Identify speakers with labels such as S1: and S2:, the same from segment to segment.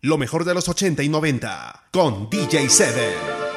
S1: Lo mejor de los 80 y 90 con DJ Seven.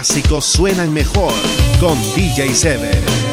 S2: Clásicos suenan mejor con DJ Seven.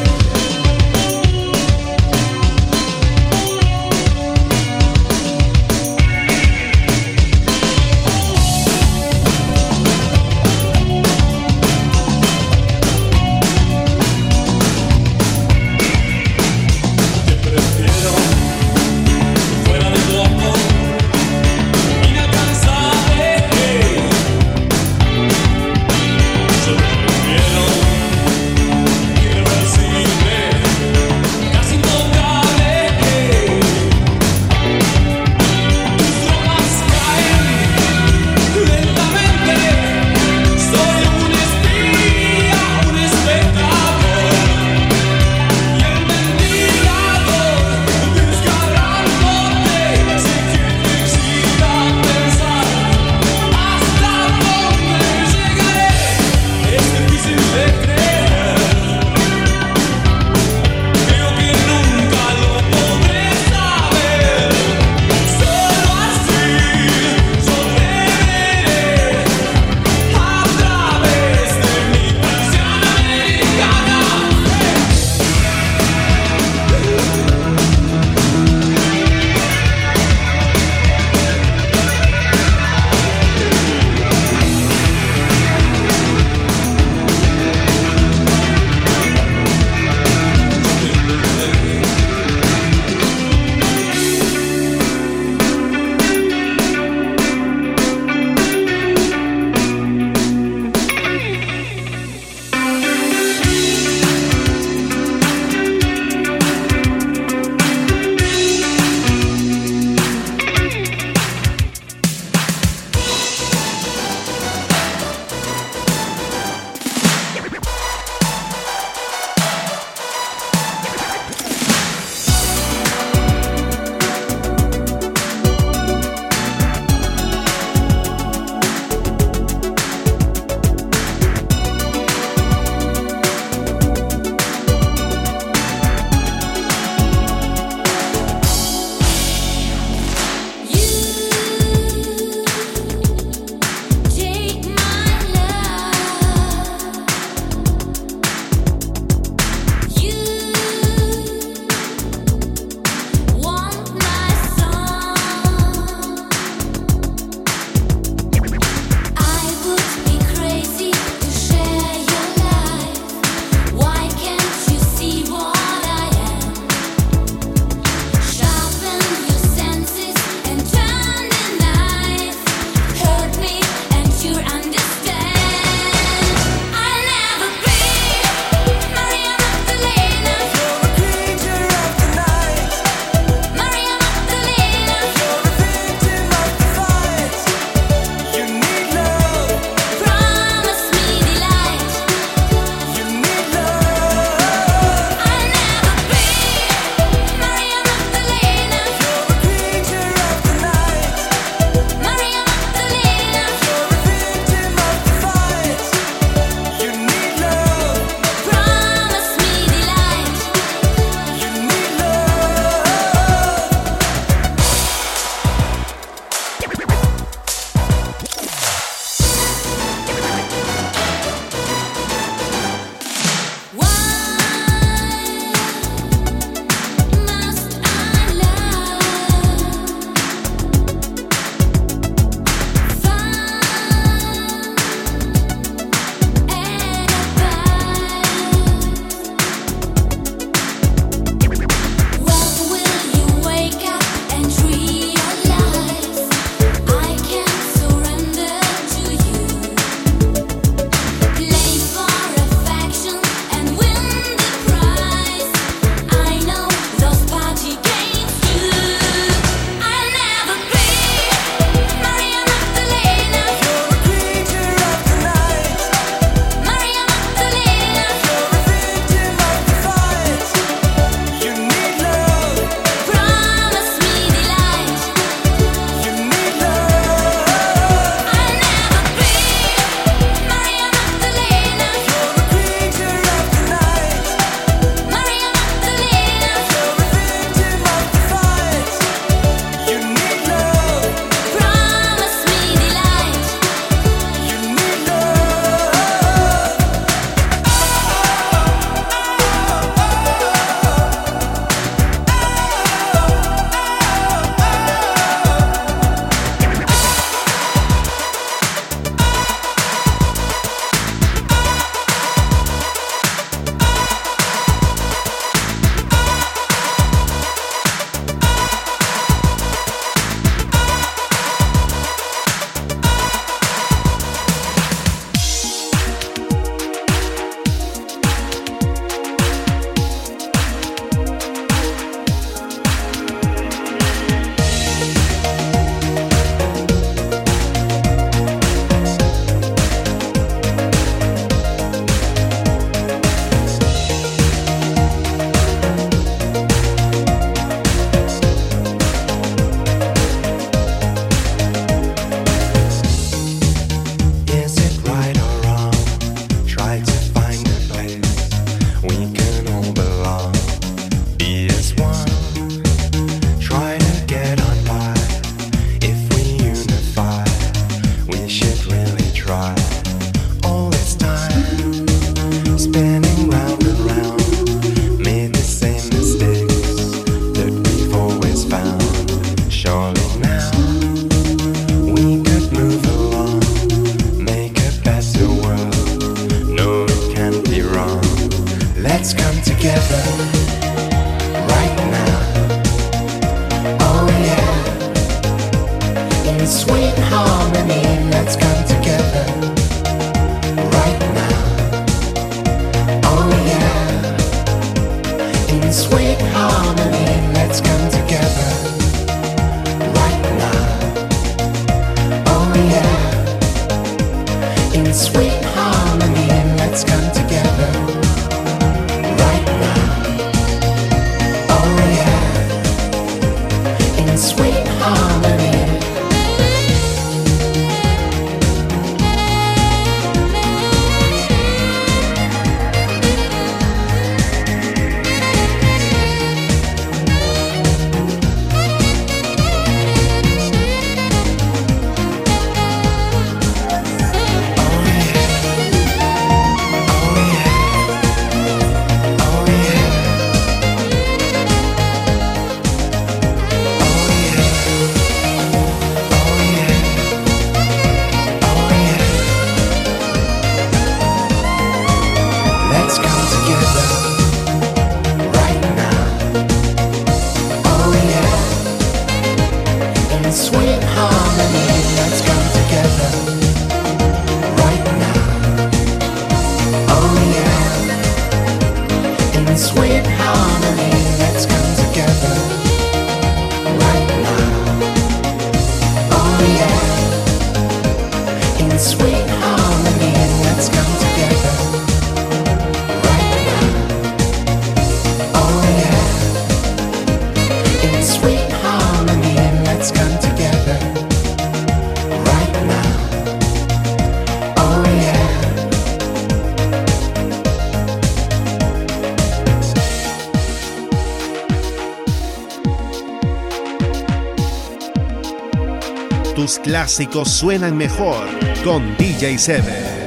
S3: Clásicos suenan mejor con DJ Seven.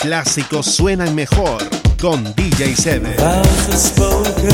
S3: clásicos suenan mejor con DJ Seven.
S2: Spoken,